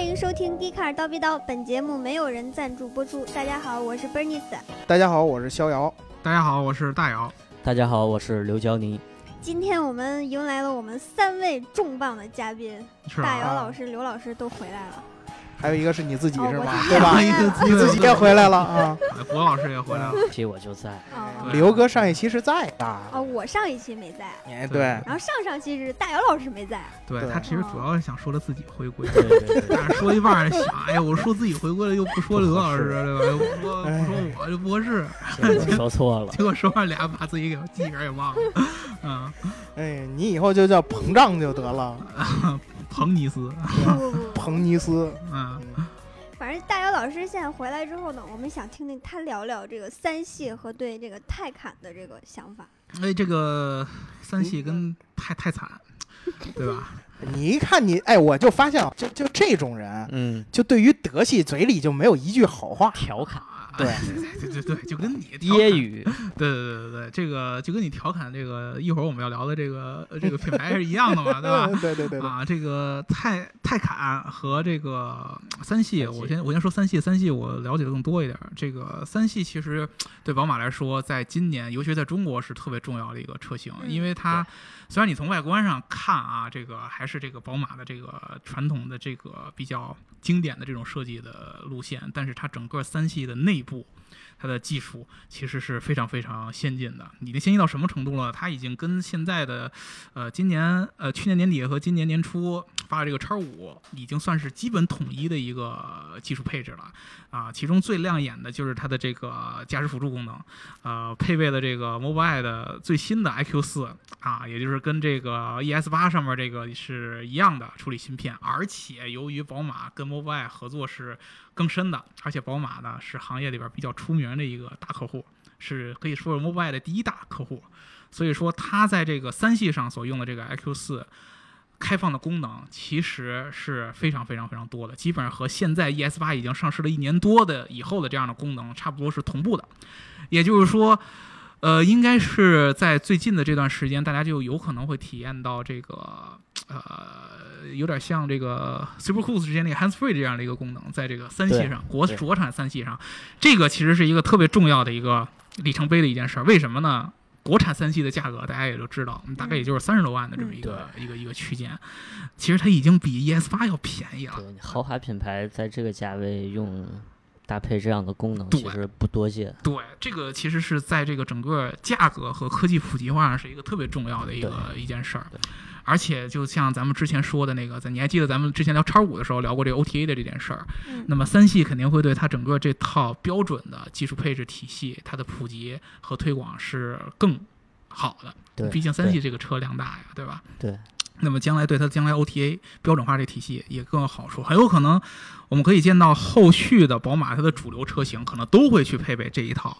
欢迎收听《迪卡尔叨逼叨》，本节目没有人赞助播出。大家好，我是 Bernice。大家好，我是逍遥。大家好，我是大姚。大家好，我是刘娇妮。今天我们迎来了我们三位重磅的嘉宾，是大姚啊，老师、刘老师都回来了。还有一个是你自己哦是吧？对吧？你自己也回来了啊！博老师也回来了。期我就在，刘哥上一期是在的，哦，我上一期没在，哎，对，然后上上期是大姚老师没在。对对。他其实主要是想说他自己回归，但是说一半儿想，哎呀，我说自己回归了，又不说刘老师，对吧？又不说不说我，就不合适。说错了。结果说完俩，把自己给记忆点给忘了。嗯，哎，你以后就叫膨胀就得了，彭尼斯，彭尼斯。嗯，反正大姚老师现在回来之后呢，我们想听听他聊聊这个三系和对这个泰坦的这个想法。哎，这个三系跟太太惨，对吧？你一看你，哎，我就发现啊，就就这种人，嗯，就对于德系嘴里就没有一句好话。调侃、对 对对对，就跟你揶揄，对对对对，这个就跟你调侃这个一会儿我们要聊的这个呃这个品牌是一样的嘛，对吧？对对对对，啊，这个泰泰坦和这个三系，我先我先说三系，三系我了解的更多一点儿。这个三系其实对宝马来说，在今年，尤其是在中国是特别重要的一个车型，嗯因为它虽然你从外观上看啊，这个还是这个宝马的这个传统的这个比较经典的这种设计的路线，但是它整个三系的内部。它的技术其实是非常非常先进的，已经先进到什么程度了？它已经跟现在的呃，今年呃去年年底和今年年初发的这个叉五，已经算是基本统一的一个技术配置了啊。其中最亮眼的就是它的这个驾驶辅助功能，呃，配备了这个 Mobileye 的最新的 iQ 四啊，也就是跟这个 ES 八上面这个是一样的处理芯片，而且由于宝马跟 Mobileye 合作是更深的，而且宝马呢是行业里边比较出名的一个大客户，是可以说是 Mobileye 的第一大客户。所以说，它在这个三系上所用的这个 iQ 四开放的功能，其实是非常非常非常多的，基本上和现在 ES 八已经上市了一年多的以后的这样的功能，差不多是同步的。也就是说，呃，应该是在最近的这段时间，大家就有可能会体验到这个呃，有点像这个 Super Cruise 之间那个 Hands Free 这样的一个功能，在这个三系上，国国产三系上，这个其实是一个特别重要的一个里程碑的一件事儿。为什么呢？国产三系的价格大家也都知道，大概也就是三十多万的这么一个、一个一个区间，其实它已经比 ES 八要便宜了。豪华品牌在这个价位用搭配这样的功能，对其实不多见。对，这个其实是在这个整个价格和科技普及化上是一个特别重要的一个一件事儿。而且就像咱们之前说的那个，在你还记得咱们之前聊叉五的时候聊过这个 OTA 的这件事儿？嗯那么三系肯定会对它整个这套标准的技术配置体系，它的普及和推广是更好的。对，毕竟三系这个车量大呀，对吧？对。那么将来对它将来 OTA 标准化这体系也更有好处，很有可能我们可以见到后续的宝马它的主流车型可能都会去配备这一套，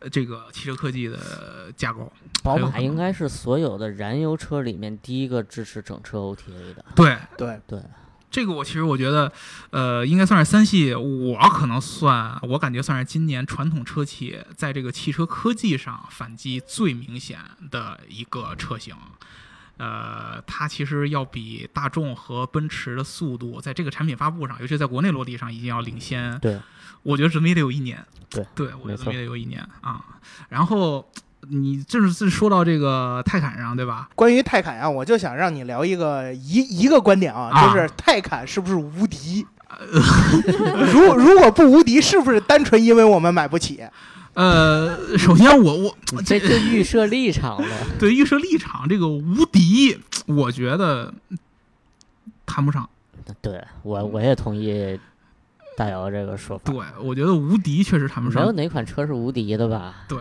呃，这个汽车科技的架构。宝马应该是所有的燃油车里面第一个支持整车 OTA 的。对对，对，这个，我其实我觉得，呃，应该算是三系，我可能算，我感觉算是今年传统车企在这个汽车科技上反击最明显的一个车型。呃，它其实要比大众和奔驰的速度，在这个产品发布上，尤其在国内落地上，已经要领先。对，我觉得怎么也得有一年。对对，我觉得怎么也得有一年啊。然后你正是说到这个泰坦上，对吧？关于泰坦啊，我就想让你聊一个一一个观点啊，啊就是泰坦是不是无敌？如如果不无敌，是不是单纯因为我们买不起？呃，首先我我这这就预设立场了。对预设立场这个无敌，我觉得谈不上。对我我也同意大姚这个说法。对，我觉得无敌确实谈不上没有。哪款车是无敌的吧？对，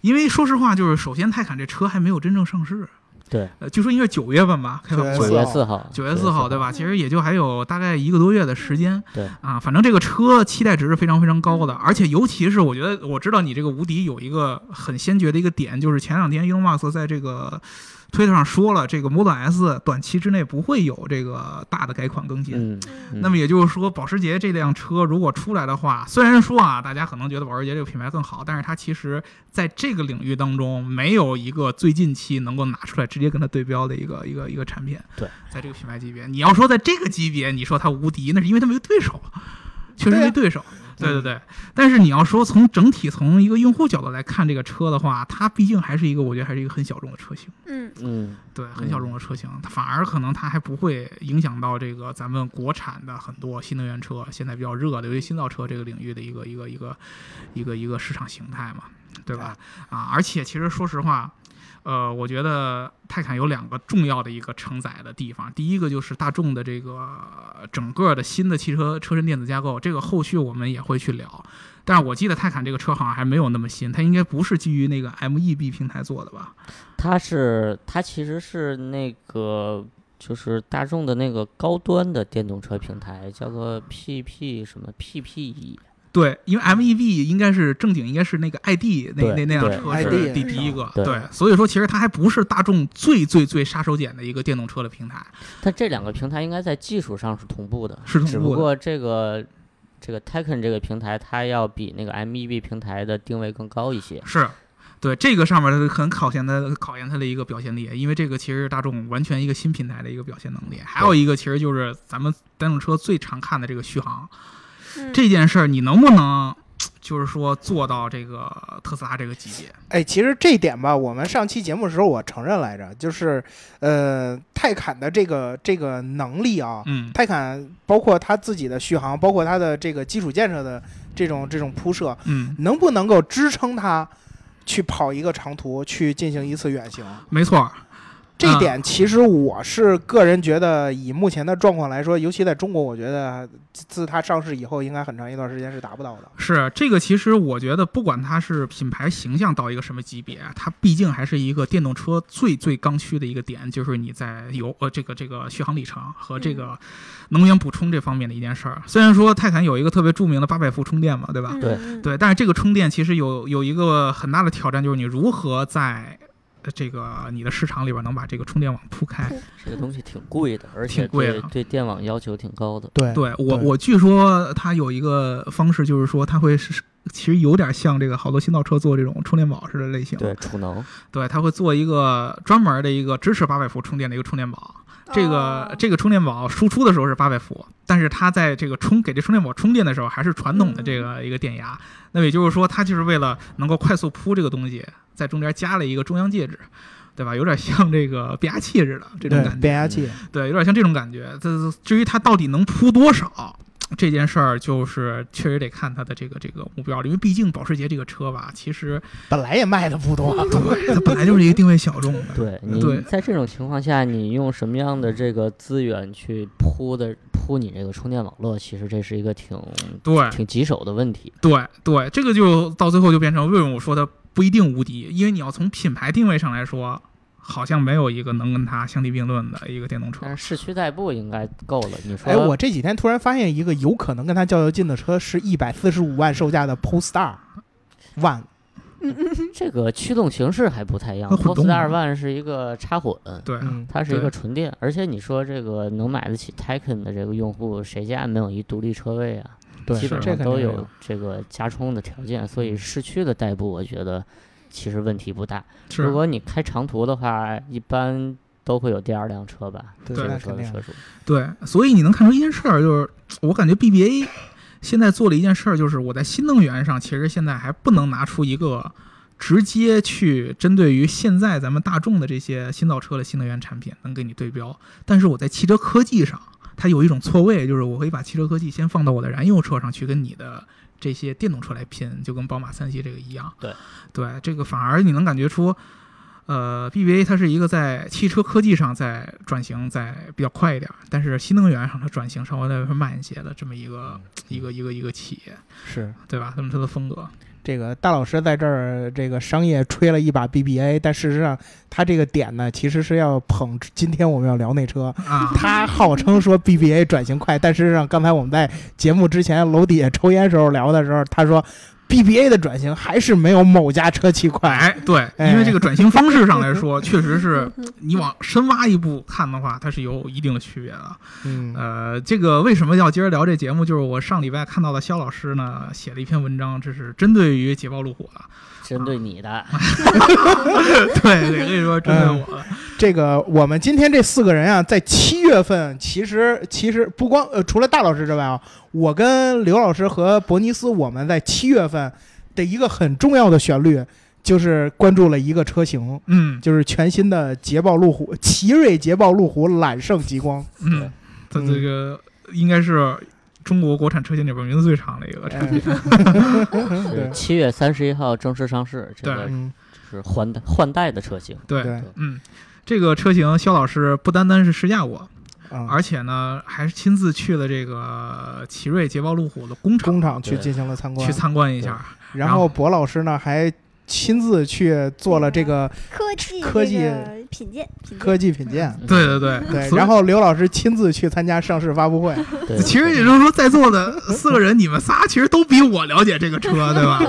因为说实话，就是首先泰坦这车还没有真正上市，对，呃，据说应该是九月份吧，开发9九布会月四号，九月四号，对吧？其实也就还有大概一个多月的时间。对啊，反正这个车期待值是非常非常高的，而且尤其是我觉得，我知道你这个无敌有一个很先决的一个点，就是前两天 Elon Musk 在这个推特上说了，这个 Model S 短期之内不会有这个大的改款更新。嗯，嗯那么也就是说，保时捷这辆车如果出来的话，虽然说啊，大家可能觉得保时捷这个品牌更好，但是它其实在这个领域当中，没有一个最近期能够拿出来直接跟它对标的一个一个一个产品。对，在这个品牌级别，你要说在这个级别，你说它无敌，那是因为它没有对手，确实没对手。对对对对，但是你要说从整体从一个用户角度来看这个车的话，它毕竟还是一个，我觉得还是一个很小众的车型。嗯。嗯，对，很小众的车型，它反而可能它还不会影响到这个咱们国产的很多新能源车现在比较热的，尤其新造车这个领域的一个一个一个一个一个市场形态嘛，对吧？啊，而且其实说实话，呃，我觉得泰坦有两个重要的一个承载的地方，第一个就是大众的这个整个的新的汽车车身电子架构，这个后续我们也会去聊。但是我记得泰坦这个车好像还没有那么新，它应该不是基于那个 MEB 平台做的吧？它是它其实是那个就是大众的那个高端的电动车平台，叫做 PP 什么 PPE。对，因为 MEV 应该是正经，应该是那个 ID 那那那辆车 ID 是第第一个，对。所以说其实它还不是大众最最最杀手锏的一个电动车的平台，但这两个平台应该在技术上是同步的，是同步的。只不过这个这个 Taycan 这个平台它要比那个 MEV 平台的定位更高一些。是。对这个上面的很考验它考验它的一个表现力，因为这个其实是大众完全一个新平台的一个表现能力。还有一个其实就是咱们电动车最常看的这个续航嗯这件事儿，你能不能 就是说做到这个特斯拉这个级别？哎，其实这一点吧，我们上期节目的时候我承认来着，就是呃，泰坦的这个这个能力啊，嗯，泰坦包括它自己的续航，包括它的这个基础建设的这种这种铺设，嗯，能不能够支撑它去跑一个长途，去进行一次远行？没错儿，这一点其实我是个人觉得，以目前的状况来说，尤其在中国，我觉得自它上市以后，应该很长一段时间是达不到的。是这个，其实我觉得，不管它是品牌形象到一个什么级别，它毕竟还是一个电动车最最刚需的一个点，就是你在油呃这个这个续航里程和这个能源补充这方面的一件事儿。虽然说泰坦有一个特别著名的八百伏充电嘛，对吧？对嗯对，但是这个充电其实有有一个很大的挑战，就是你如何在呃这个你的市场里边能把这个充电网铺开。这个东西挺贵的，而且挺贵的对对电网要求挺高的。对对我，我据说它有一个方式，就是说它会是其实有点像这个好多新造车做这种充电宝似的类型。对，储能。对，它会做一个专门的一个支持八百伏充电的一个充电宝。这个、哦这个充电宝输出的时候是八百伏，但是它在这个充给这充电宝充电的时候还是传统的这个一个电压。那也就是说，它就是为了能够快速铺这个东西，在中间加了一个中央戒指，对吧？有点像这个变压器似的这种感觉。变压器，对，有点像这种感觉。这至于它到底能铺多少这件事儿，就是确实得看它的这个这个目标了，因为毕竟保时捷这个车吧，其实本来也卖的不多。对它本来就是一个定位小众的。对你在这种情况下，你用什么样的这个资源去铺的铺你这个充电网络，其实这是一个挺对挺棘手的问题。对对，这个就到最后就变成为什么我说它不一定无敌，因为你要从品牌定位上来说。好像没有一个能跟它相提并论的一个电动车。但是市区代步应该够了。你说，哎，我这几天突然发现一个有可能跟它较较劲的车，是一百四十五万售价的 Polestar One。这个驱动形式还不太一样，Polestar One 是一个插混，对，嗯，它是一个纯电，而且你说这个能买得起 Taycan 的这个用户，谁家没有一独立车位啊？对，基本上都有这个加充的条件，所以市区的代步，我觉得其实问题不大。如果你开长途的话，一般都会有第二辆车吧，对车的车主。对，所以你能看出一件事儿，就是我感觉 BBA 现在做了一件事儿，就是我在新能源上，其实现在还不能拿出一个直接去针对于现在咱们大众的这些新造车的新能源产品能给你对标，但是我在汽车科技上，它有一种错位，就是我可以把汽车科技先放到我的燃油车上去跟你的。这些电动车来拼，就跟宝马三系这个一样。对，对，这个反而你能感觉出，呃，BBA 它是一个在汽车科技上在转型，在比较快一点儿，但是新能源上它转型稍微的慢一些的这么一个一个一个一个企业，是对吧？那么它的风格，这个大老师在这儿这个商业吹了一把 BBA，但事实上他这个点呢，其实是要捧今天我们要聊那车。啊，他号称说 BBA 转型快，但事实上刚才我们在节目之前楼底下抽烟时候聊的时候，他说 BBA 的转型还是没有某家车企快。哎，对，哎因为这个转型方式上来说，确实是你往深挖一步看的话，它是有一定的区别的。嗯呃，这个为什么要接着聊这节目？就是我上礼拜看到的肖老师呢写了一篇文章，这是针对于捷豹路虎的。针对你的，对，对，可以说针对我的。这个我们今天这四个人啊，在七月份，其实其实不光呃，除了大老师之外啊，我跟刘老师和伯尼斯，我们在七月份的一个很重要的旋律，就是关注了一个车型，嗯。就是全新的捷豹路虎奇瑞捷豹路虎揽胜极光。嗯，它这个应该是中国国产车型里边名字最长的一个车型。对 是。七月三十一号正式上市，这对个嗯，是换代换代的车型。对。嗯，这个车型肖老师不单单是试驾过，啊，而且呢还是亲自去了这个奇瑞捷豹路虎的工厂工厂去进行了参观。去，参观一下。然后博老师呢还亲自去做了这个科技科技品鉴，科技品鉴。对对对对，然后刘老师亲自去参加上市发布会，其实也就是说，在座的四个人，你们仨其实都比我了解这个车，对吧？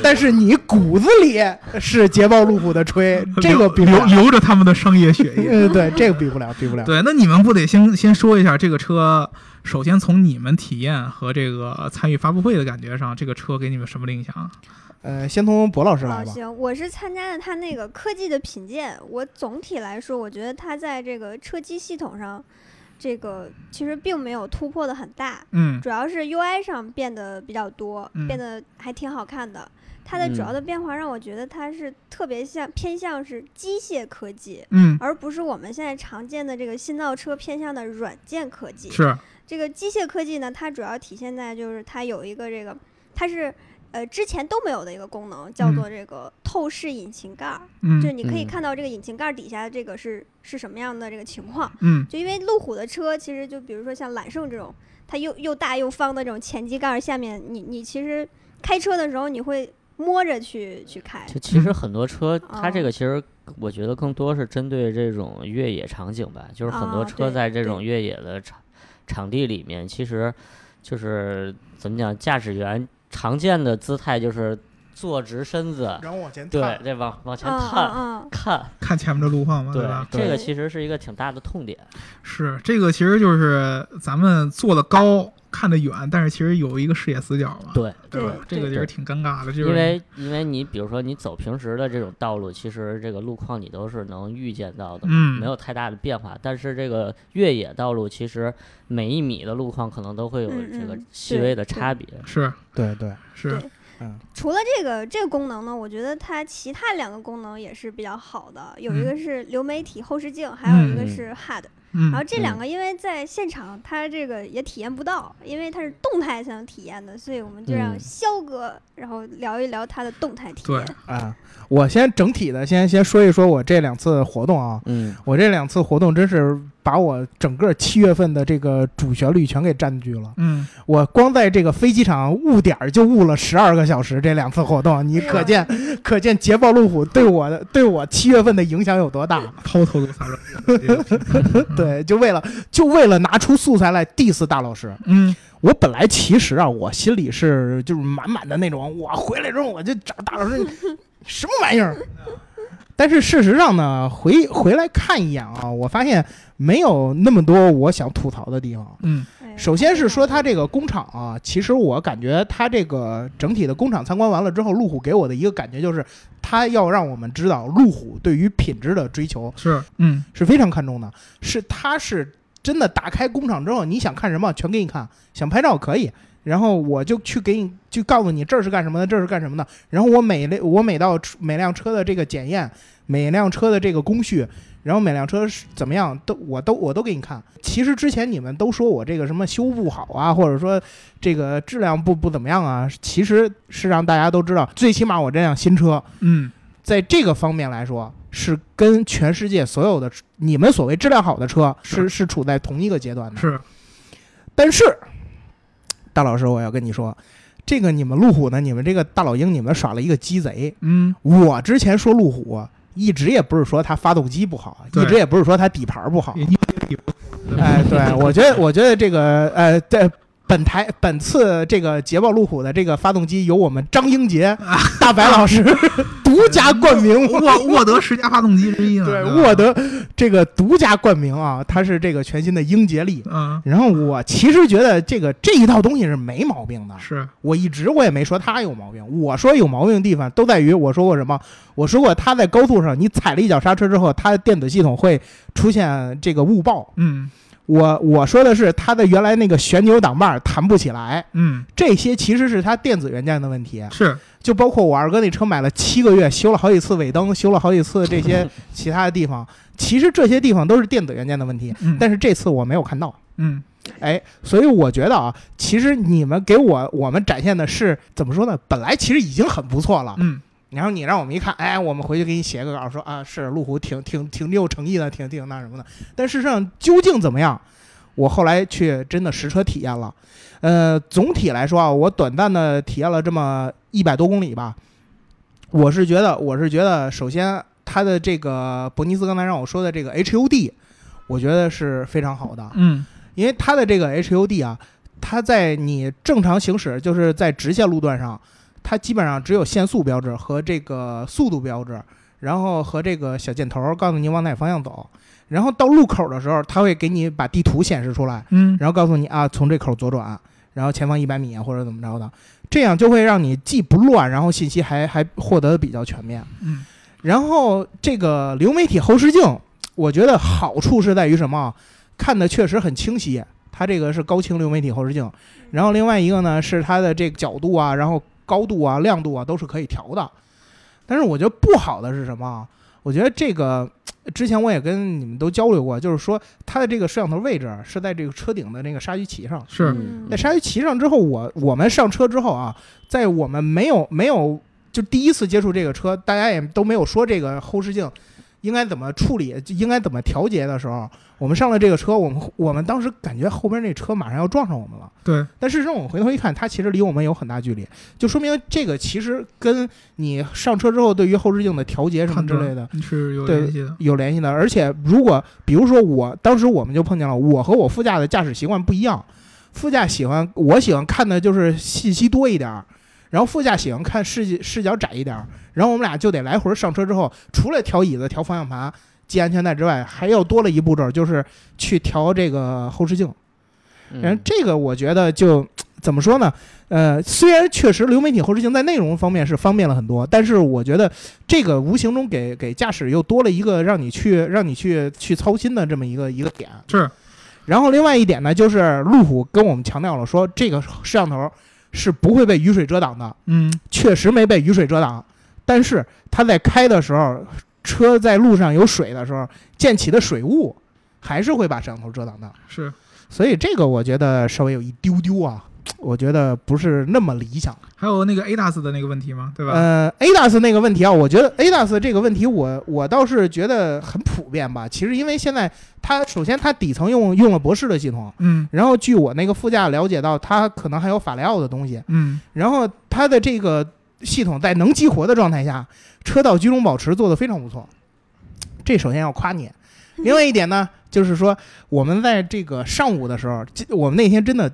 但是你骨子里是捷豹路虎的吹，这个比不留了。留着他们的商业血液。呃，对，这个比不了，比不了。对，那你们不得先先说一下这个车？首先从你们体验和这个参与发布会的感觉上，这个车给你们什么印象？呃，先从博老师哦，来吧。行，我是参加了他那个科技的品鉴。我总体来说，我觉得他在这个车机系统上，这个其实并没有突破的很大，嗯主要是 UI 上变得比较多，嗯变得还挺好看的。它的主要的变化让我觉得它是特别像偏向是机械科技，嗯，而不是我们现在常见的这个新造车偏向的软件科技。是这个机械科技呢，它主要体现在就是它有一个这个，它是呃之前都没有的一个功能，叫做这个透视引擎盖儿，嗯就是你可以嗯看到这个引擎盖儿底下这个是是什么样的这个情况。嗯就因为路虎的车，其实就比如说像揽胜这种，它又又大又方的这种前机盖儿下面，你你其实开车的时候你会摸着去去开。就其实很多车，它这哦个其实我觉得更多是针对这种越野场景吧，就是很多车在这种越野的场场地里面，其实就是怎么讲，驾驶员常见的姿态就是坐直身子，然后往前对探，对，往往前嗯探嗯嗯，看，看前面的路况嘛，对吧？这个对。其实是一个挺大的痛点。是这个，其实就是咱们坐的高，看得远，但是其实有一个视野死角嘛，对，对吧？这个其实挺尴尬的，就是因为因为你比如说你走平时的这种道路，其实这个路况你都是能预见到的，嗯没有太大的变化。但是这个越野道路，其实每一米的路况可能都会有嗯这个嗯细微的差别。是对对，是对嗯，除了这个这个功能呢，我觉得它其他两个功能也是比较好的，有一个是流媒体后视镜，还有一个嗯是 HUD。嗯然后这两个因为在现场他这个也体验不到，因为它是动态才能体验的，所以我们就让嗯肖哥然后聊一聊他的动态体对验。啊，我先整体的先先说一说我这两次活动啊，嗯，我这两次活动真是把我整个七月份的这个主旋律全给占据了。嗯我光在这个飞机场误点儿就误了十二个小时，这两次活动，你可见可见捷豹路虎对我的对我七月份的影响有多大。抛头颅洒热血，对，就为了就为了拿出素材来 diss 大老师。嗯我本来其实啊，我心里是就是满满的那种，我回来之后我就找大老师，什么玩意儿？但是事实上呢，回回来看一眼啊，我发现没有那么多我想吐槽的地方。嗯哎首先是说它这个工厂啊，其实我感觉它这个整体的工厂参观完了之后，路虎给我的一个感觉就是，它要让我们知道路虎对于品质的追求是嗯。是非常看重的，是它是真的打开工厂之后，你想看什么全给你看，想拍照可以，然后我就去给你就告诉你这是干什么的，这是干什么的，然后我每类我每到每辆车的这个检验，每辆车的这个工序。然后每辆车是怎么样，都我都我都给你看。其实之前你们都说我这个什么修不好啊，或者说这个质量不不怎么样啊，其实是让大家都知道，最起码我这辆新车嗯在这个方面来说，是跟全世界所有的你们所谓质量好的车是是处在同一个阶段的。是但是，大老师，我要跟你说，这个你们路虎呢，你们这个大老鹰，你们耍了一个鸡贼。嗯我之前说路虎，一直也不是说它发动机不好，一直也不是说它底盘不好。哎，对我觉得，我觉得这个，呃，对，本台本次这个捷豹路虎的这个发动机由我们张英杰 大白老师 独家冠名，沃沃德十佳发动机之一了。对，沃德这个独家冠名啊，它是这个全新的英杰力。嗯然后我其实觉得这个这一套东西是没毛病的，是我一直我也没说它有毛病，我说有毛病的地方都在于我说过什么？我说过它在高速上你踩了一脚刹车之后，它的电子系统会出现这个误报。嗯我我说的是它的原来那个旋钮挡把弹不起来，嗯这些其实是它电子元件的问题。是就包括我二哥那车买了七个月，修了好几次尾灯，修了好几次这些 其他的地方，其实这些地方都是电子元件的问题。嗯但是这次我没有看到，嗯哎，所以我觉得啊，其实你们给我我们展现的是怎么说呢？本来其实已经很不错了，嗯然后你让我们一看，哎，我们回去给你写个稿，说啊，是路虎挺挺挺有诚意的，挺挺那什么的。但事实上究竟怎么样，我后来去真的实车体验了。呃，总体来说啊，我短暂的体验了这么一百多公里吧。我是觉得，我是觉得，首先它的这个伯尼斯刚才让我说的这个 HUD，我觉得是非常好的。嗯因为它的这个 HUD 啊，它在你正常行驶，就是在直线路段上，它基本上只有限速标志和这个速度标志，然后和这个小箭头告诉你往哪方向走。然后到路口的时候，它会给你把地图显示出来，嗯然后告诉你啊，从这口左转，然后前方一百米或者怎么着的，这样就会让你既不乱，然后信息还还获得的比较全面。嗯然后这个流媒体后视镜，我觉得好处是在于什么？看的确实很清晰，它这个是高清流媒体后视镜。然后另外一个呢是它的这个角度啊，然后高度啊、亮度啊都是可以调的。但是我觉得不好的是什么？我觉得这个之前我也跟你们都交流过，就是说它的这个摄像头位置是在这个车顶的那个鲨鱼鳍上。是嗯在鲨鱼鳍上之后，我我们上车之后啊，在我们没有没有就第一次接触这个车，大家也都没有说这个后视镜应该怎么处理，就应该怎么调节的时候，我们上了这个车，我们我们当时感觉后边那车马上要撞上我们了。对但事实上，我们回头一看，它其实离我们有很大距离，就说明这个其实跟你上车之后对于后视镜的调节什么之类的是有对联系的。有联系的。而且，如果比如说我当时我们就碰见了，我和我副驾的驾驶习惯不一样，副驾喜欢我喜欢看的就是信息多一点儿，然后副驾喜欢看视视角窄一点儿，然后我们俩就得来回上车之后，除了调椅子、调方向盘、系安全带之外，还要多了一步骤，就是去调这个后视镜。然后嗯这个我觉得就怎么说呢？呃，虽然确实流媒体后视镜在内容方面是方便了很多，但是我觉得这个无形中给给驾驶又多了一个让你去让你去去操心的这么一个一个点。是然后另外一点呢，就是路虎跟我们强调了说，这个摄像头是不会被雨水遮挡的，嗯确实没被雨水遮挡，但是它在开的时候，车在路上有水的时候，溅起的水雾还是会把摄像头遮挡的。是所以这个我觉得稍微有一丢丢啊，我觉得不是那么理想。还有那个 ADAS 的那个问题吗？对吧？呃，ADAS 那个问题啊，我觉得 ADAS 这个问题我，我倒是觉得很普遍吧。其实因为现在它首先它底层用用了博士的系统，嗯然后据我那个副驾了解到，它可能还有法雷奥的东西，嗯然后它的这个系统在能激活的状态下，车道居中保持做得非常不错。这首先要夸你。另外一点呢，就是说我们在这个上午的时候，我们那天真的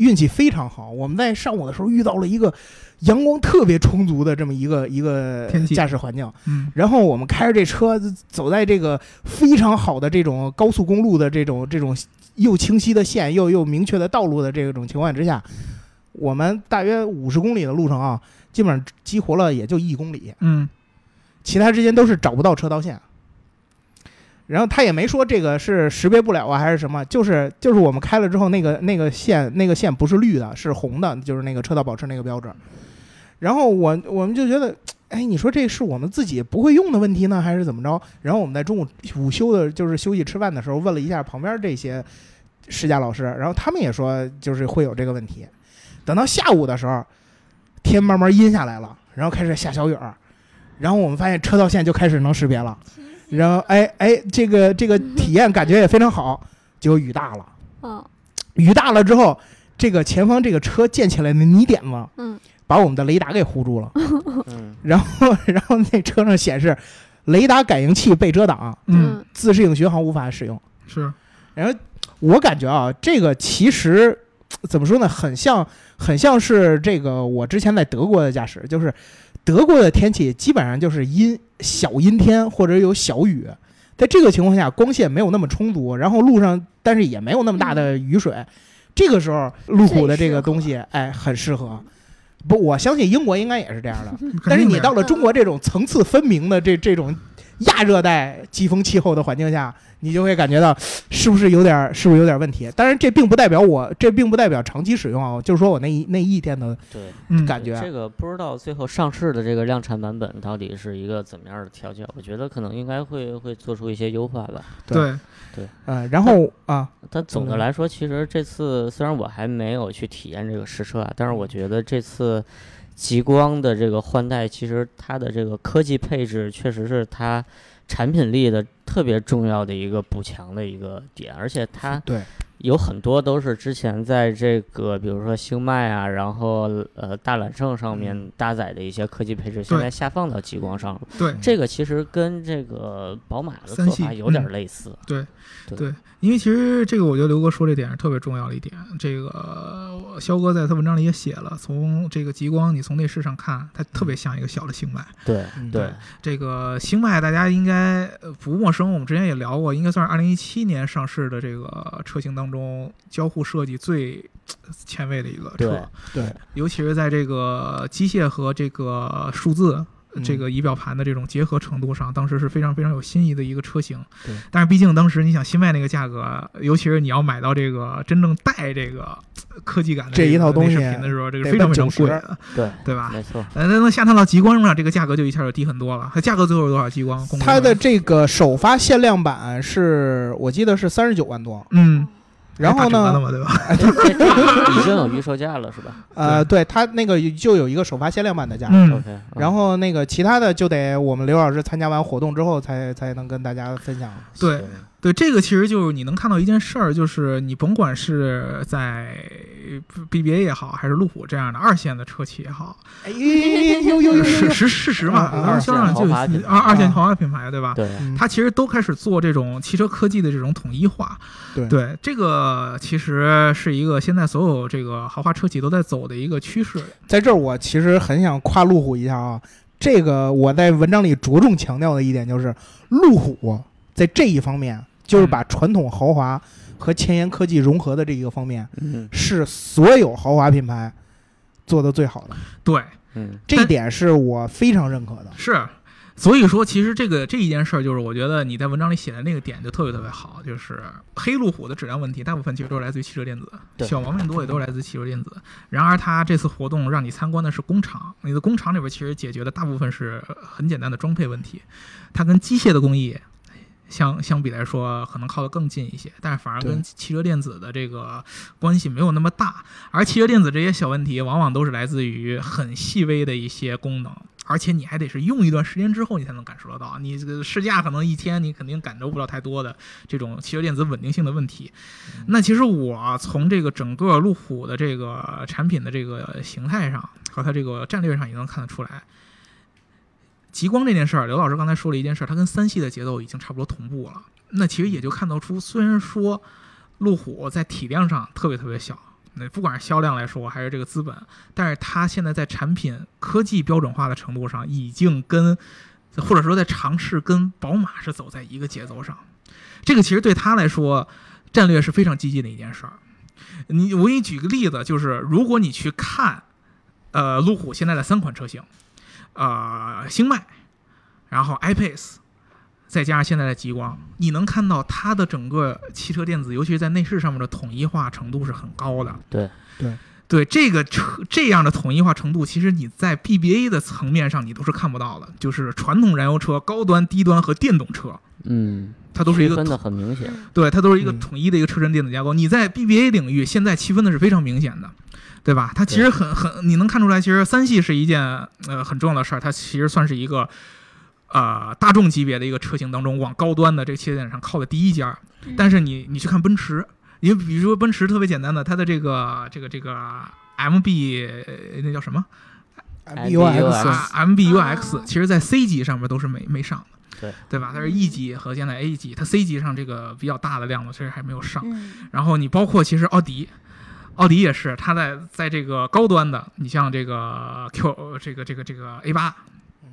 运气非常好，我们在上午的时候遇到了一个阳光特别充足的这么一个一个驾驶环境。嗯然后我们开着这车走在这个非常好的这种高速公路的这种这种又清晰的线又又明确的道路的这种情况之下，我们大约五十公里的路程啊，基本上激活了也就一公里，嗯其他之间都是找不到车道线。然后他也没说这个是识别不了啊，还是什么，就是就是我们开了之后，那个那个线那个线不是绿的，是红的，就是那个车道保持那个标志。然后我我们就觉得，哎，你说这是我们自己不会用的问题呢，还是怎么着？然后我们在中午午休的，就是休息吃饭的时候，问了一下旁边这些试驾老师，然后他们也说就是会有这个问题。等到下午的时候，天慢慢阴下来了，然后开始下小雨儿，然后我们发现车道线就开始能识别了，然后哎哎，这个这个体验感觉也非常好，结果雨大了，嗯雨大了之后，这个前方这个车溅起来的泥点子，嗯，把我们的雷达给糊住了。嗯然后 然后那车上显示雷达感应器被遮挡，嗯自适应巡航无法使用。是然后我感觉啊，这个其实怎么说呢？很像，很像是这个我之前在德国的驾驶，就是德国的天气基本上就是阴小阴天或者有小雨，在这个情况下，光线没有那么充足，然后路上但是也没有那么大的雨水，这个时候路虎的这个东西，哎，很适合。不，我相信英国应该也是这样的。但是你到了中国这种层次分明的这这种亚热带季风气候的环境下，你就会感觉到是不是有点儿是不是有点问题？当然，这并不代表我这并不代表长期使用啊，就是说我那一那一天的对，嗯感觉。这个不知道最后上市的这个量产版本到底是一个怎么样的调教，我觉得可能应该会会做出一些优化吧。对对，呃，然后啊，但总的嗯来说，其实这次虽然我还没有去体验这个实车啊，但是我觉得这次极光的这个换代，其实它的这个科技配置确实是它产品力的特别重要的一个补强的一个点，而且它对。有很多都是之前在这个比如说星脉啊，然后呃大揽胜上面搭载的一些科技配置，现在下放到极光上了。对，这个其实跟这个宝马的做法有点嗯类似。对对。对，因为其实这个我觉得刘哥说这点是特别重要的一点。这个肖哥在他文章里也写了，从这个极光你从内饰上看，它特别像一个小的星脉。对嗯对这个星脉大家应该呃不陌生，我们之前也聊过，应该算是二零一七年上市的这个车型当中交互设计最呃前卫的一个对车，对，尤其是在这个机械和这个数字。嗯这个仪表盘的这种结合程度上，当时是非常非常有新意的一个车型。对，但是毕竟当时你想新迈那个价格，尤其是你要买到这个真正带这个呃科技感的这一套东西内饰品的时候，这个得非常非常贵的，对，对吧？没错。呃，那那下探到极光上，这个价格就一下就低很多了。它价格最后是多少？极光？它的这个首发限量版是我记得是三十九万多，嗯，然后呢，对吧？已经有预售价了，是吧？呃，对。它那个就有一个首发限量版的价，嗯，？OK，嗯。然后那个其他的就得我们刘老师参加完活动之后才才能跟大家分享。对。行对，这个其实就是你能看到一件事儿，就是你甭管是在 BBA 也好，还是路虎这样的二线的车企也好，哎呦呦呦！事实事实嘛，啊啊当时销量就二线豪华品二二线啊豪华品牌，对吧？对，嗯它其实都开始做这种汽车科技的这种统一化。对对，这个其实是一个现在所有这个豪华车企都在走的一个趋势。在这儿我其实很想夸路虎一下啊，这个我在文章里着重强调的一点就是，路虎在这一方面，就是把传统豪华和前沿科技融合的这一个方面，嗯是所有豪华品牌做的最好的。对，嗯这一点是我非常认可的。是。所以说，其实这个这一件事儿，就是我觉得你在文章里写的那个点就特别特别好，就是黑路虎的质量问题，大部分其实都是来自于汽车电子，小毛病多也都是来自汽车电子。然而，它这次活动让你参观的是工厂，你的工厂里边其实解决的大部分是很简单的装配问题，它跟机械的工艺相相比来说，可能靠得更近一些，但是反而跟汽车电子的这个关系没有那么大。而汽车电子这些小问题，往往都是来自于很细微的一些功能。而且你还得是用一段时间之后，你才能感受得到。你这个试驾可能一天，你肯定感受不到太多的这种汽车电子稳定性的问题。那其实我从这个整个路虎的这个产品的这个形态上和它这个战略上，也能看得出来。极光这件事儿，刘老师刚才说了一件事儿，它跟三系的节奏已经差不多同步了。那其实也就看得出，虽然说路虎在体量上特别特别小，那不管是销量来说还是这个资本，但是它现在在产品科技标准化的程度上，已经跟或者说在尝试跟宝马是走在一个节奏上。这个其实对他来说，战略是非常激进的一件事儿。你我给你举个例子，就是如果你去看，呃，路虎现在的三款车型，呃，星脉，然后 iPace，再加上现在的极光，你能看到它的整个汽车电子，尤其是在内饰上面的统一化程度是很高的。对对对这个车这样的统一化程度，其实你在 BBA 的层面上你都是看不到的，就是传统燃油车、高端、低端和电动车，嗯，它都是一个区分的很明显。对，它都是一个嗯统一的一个车身电子架构。你在 BBA 领域现在区分的是非常明显的，对吧？它其实很很，你能看出来，其实三系是一件呃很重要的事儿，它其实算是一个呃大众级别的一个车型当中往高端的这个汽车电子上靠的第一家。但是你你去看奔驰，你比如说奔驰特别简单的，它的这个这个这个 MB 呃那叫什么 BUX 啊 MBUX，其实在 C 级上面都是没没上的。对对吧？它是 E 级和现在 A 级，它 C 级上这个比较大的量呢其实还没有上。嗯，然后你包括其实奥迪，奥迪也是，它在在这个高端的，你像这个 Q 这个这个这个 A 八、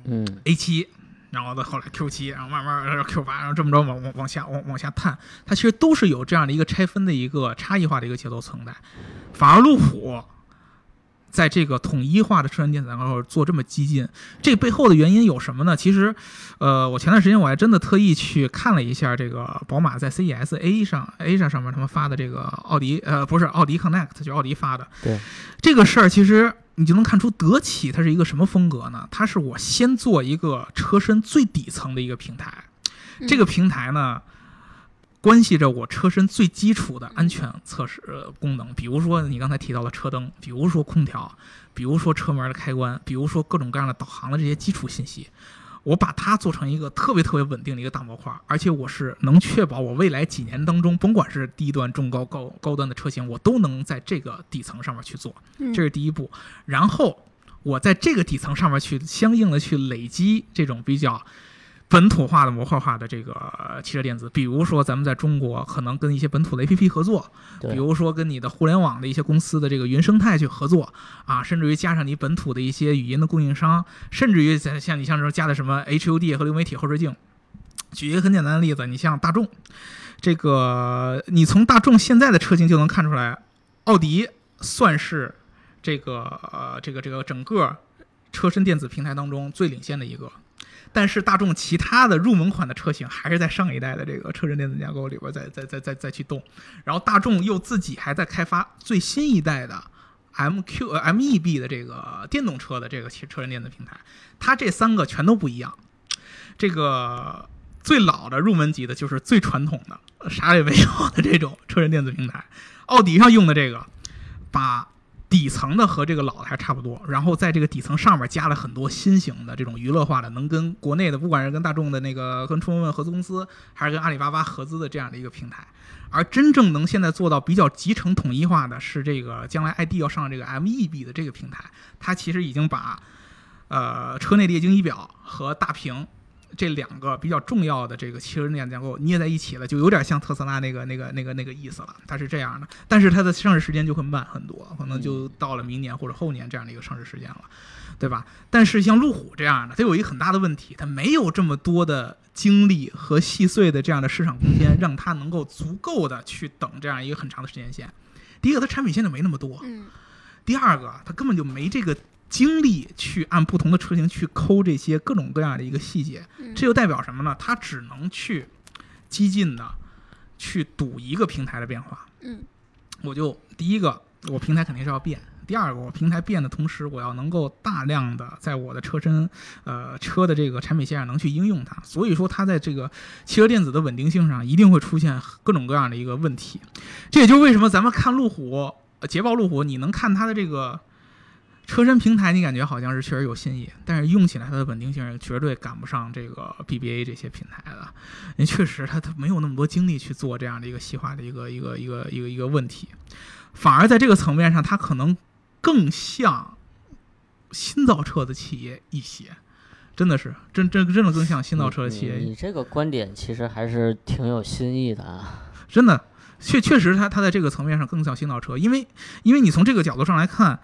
嗯 A 七，然后到后来 Q 七，然后慢慢儿 Q 八，然后这么着往往往下往往下探，它其实都是有这样的一个拆分的一个差异化的一个节奏存在。反而路虎在这个统一化的车身电子蛋糕做这么激进，这背后的原因有什么呢？其实，呃，我前段时间我还真的特意去看了一下这个宝马在 CES A 上 A 上上面他们发的这个奥迪，呃，不是奥迪 Connect，就奥迪发的。对，这个事儿其实你就能看出德企它是一个什么风格呢？它是我先做一个车身最底层的一个平台，这个平台呢。关系着我车身最基础的安全测试呃功能，比如说你刚才提到的车灯，比如说空调，比如说车门的开关，比如说各种各样的导航的这些基础信息，我把它做成一个特别特别稳定的一个大模块，而且我是能确保我未来几年当中，甭管是低端、中高、高高端的车型，我都能在这个底层上面去做，嗯。这是第一步。然后我在这个底层上面去相应的去累积这种比较本土化的模块化的这个呃汽车电子，比如说咱们在中国可能跟一些本土的 APP 合作，比如说跟你的互联网的一些公司的这个云生态去合作啊，甚至于加上你本土的一些语音的供应商，甚至于像像你像说加的什么 HUD 和流媒体后视镜。举一个很简单的例子，你像大众，这个你从大众现在的车型就能看出来，奥迪算是这个呃这个这个整个车身电子平台当中最领先的一个。但是大众其他的入门款的车型还是在上一代的这个车身电子架构里边再再再再再去动，然后大众又自己还在开发最新一代的 MQ MEB 的这个电动车的这个汽车身电子平台，它这三个全都不一样。这个最老的入门级的就是最传统的啥也没有的这种车身电子平台，奥迪上用的这个把底层的和这个老的还差不多，然后在这个底层上面加了很多新型的这种娱乐化的，能跟国内的不管是跟大众的那个跟春风问合资公司，还是跟阿里巴巴合资的这样的一个平台。而真正能现在做到比较集成统一化的是这个将来 ID 要上这个 MEB 的这个平台，它其实已经把呃车内的液晶仪表和大屏这两个比较重要的这个汽车电子架构捏在一起了，就有点像特斯拉那个那个那个那个意思了。它是这样的，但是它的上市时间就会慢很多，可能就到了明年或者后年这样的一个上市时间了，对吧？但是像路虎这样的，它有一个很大的问题，它没有这么多的精力和细碎的这样的市场空间，让它能够足够的去等这样一个很长的时间线。第一个，它产品线就没那么多；嗯第二个，它根本就没这个精力去按不同的车型去抠这些各种各样的一个细节。嗯这就代表什么呢？它只能去激进的去赌一个平台的变化。嗯我就第一个，我平台肯定是要变；第二个，我平台变的同时，我要能够大量的在我的车身，呃，车的这个产品线上能去应用它。所以说，它在这个汽车电子的稳定性上一定会出现各种各样的一个问题。这也就是为什么咱们看路虎、呃捷豹路虎，你能看它的这个车身平台，你感觉好像是确实有新意，但是用起来它的稳定性绝对赶不上这个 BBA 这些平台的。因为确实它它没有那么多精力去做这样的一个细化的一个一个一个一个一个问题，反而在这个层面上，它可能更像新造车的企业一些。真的是，真真真的更像新造车的企业你你这个观点其实还是挺有新意的啊。真的，确确实它它在这个层面上更像新造车，因为因为你从这个角度上来看，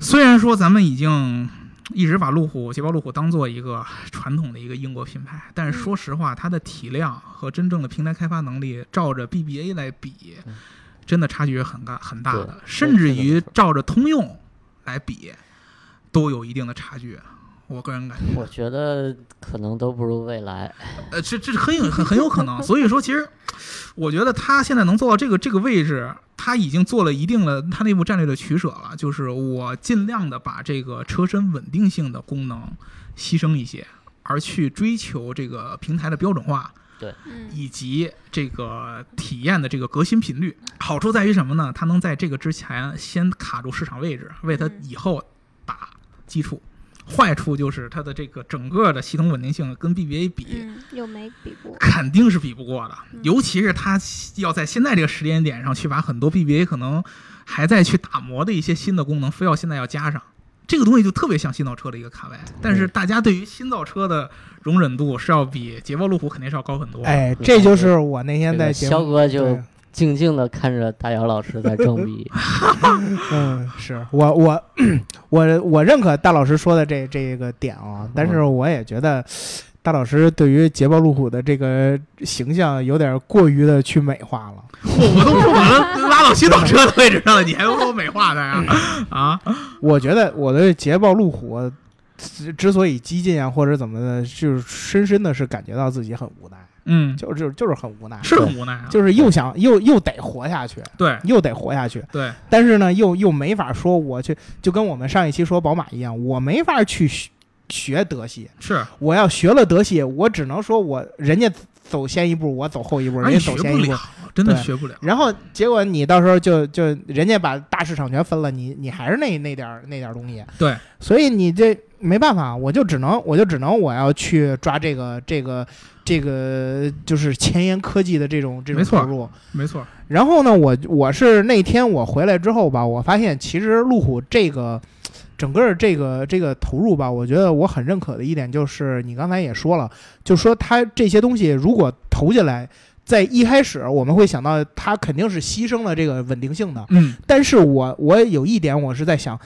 虽然说咱们已经一直把路虎捷豹路虎当做一个传统的一个英国品牌，但是说实话，它的体量和真正的平台开发能力，照着 BBA 来比嗯，真的差距是很大很大的，甚至于照着通用来比，都有一定的差距。我个人感觉，我觉得可能都不如蔚来。呃，这这很有很很有可能。所以说，其实我觉得他现在能做到这个这个位置，他已经做了一定的他内部战略的取舍了，就是我尽量的把这个车身稳定性的功能牺牲一些，而去追求这个平台的标准化。对以及这个体验的这个革新频率，好处在于什么呢？它能在这个之前先卡住市场位置，为它嗯以后打基础。坏处就是它的这个整个的系统稳定性跟 BBA 比，嗯，又没比过。肯定是比不过的嗯，尤其是它要在现在这个时间点上去把很多 BBA 可能还在去打磨的一些新的功能，非要现在要加上，这个东西就特别像新造车的一个卡位。但是大家对于新造车的容忍度是要比捷豹路虎肯定是要高很多。哎，这就是我那天在节目肖哥就对静静的看着大姚老师在装逼。嗯，是我我我我认可大老师说的这这个点啊，但是我也觉得大老师对于捷豹路虎的这个形象有点过于的去美化了。我我都不把它拉到洗澡车的位置上了，你还给我美化它呀？啊，我觉得我对捷豹路虎之之所以激进啊，或者怎么的，就是深深的是感觉到自己很无奈，嗯，就是就是很无奈，是很无奈啊。就是又想又又得活下去，对。又得活下去，对，但是呢，又又没法说我去，就跟我们上一期说宝马一样，我没法去学学德系，是，我要学了德系，我只能说我人家走先一步，我走后一步，人家走先一步真的学不了。然后结果你到时候就就人家把大市场全分了，你你还是那那点儿那点儿东西，对，所以你这没办法，我就只能我就只能我要去抓这个这个这个就是前沿科技的这种这种投入。没错，然后呢，我我是那天我回来之后吧，我发现其实路虎这个整个这个这个投入吧，我觉得我很认可的一点就是你刚才也说了，就说它这些东西如果投进来，在一开始我们会想到它肯定是牺牲了这个稳定性的，嗯，但是我我有一点我是在想，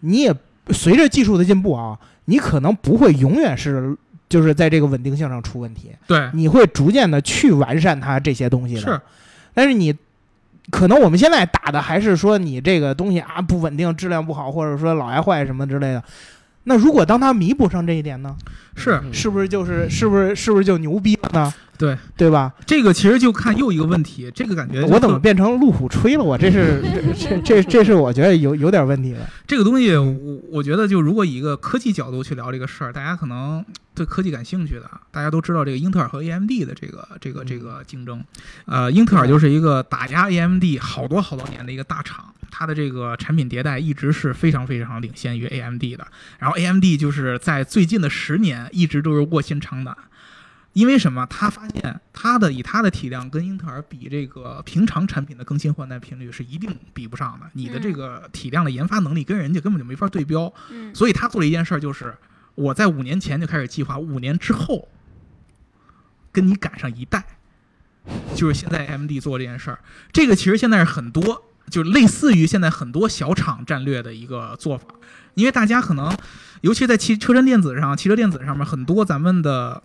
你也随着技术的进步啊，你可能不会永远是就是在这个稳定性上出问题，对，你会逐渐的去完善它这些东西的。是，但是你可能我们现在打的还是说你这个东西啊不稳定，质量不好，或者说老爱坏什么之类的。那如果当它弥补上这一点呢，是嗯是不是就是是不是是不是就牛逼了呢？对对吧？这个其实就看又一个问题，这个感觉我怎么变成路虎吹了？我这是这这这这是我觉得有有点问题的。这个东西，我我觉得就如果以一个科技角度去聊这个事儿，大家可能对科技感兴趣的，大家都知道这个英特尔和 AMD 的这个这个这个竞争。呃，英特尔就是一个打压 AMD 好多好多年的一个大厂，它的这个产品迭代一直是非常非常领先于 AMD 的。然后 AMD 就是在最近的十年一直都是卧薪尝胆。因为什么？他发现他的以他的体量跟英特尔比，这个平常产品的更新换代频率是一定比不上的。你的这个体量的研发能力跟人家根本就没法对标。嗯所以他做了一件事儿，就是我在五年前就开始计划，五年之后跟你赶上一代，就是现在 AMD 做这件事儿。这个其实现在是很多，就类似于现在很多小厂战略的一个做法，因为大家可能，尤其在汽车身电子上、汽车电子上面，很多咱们的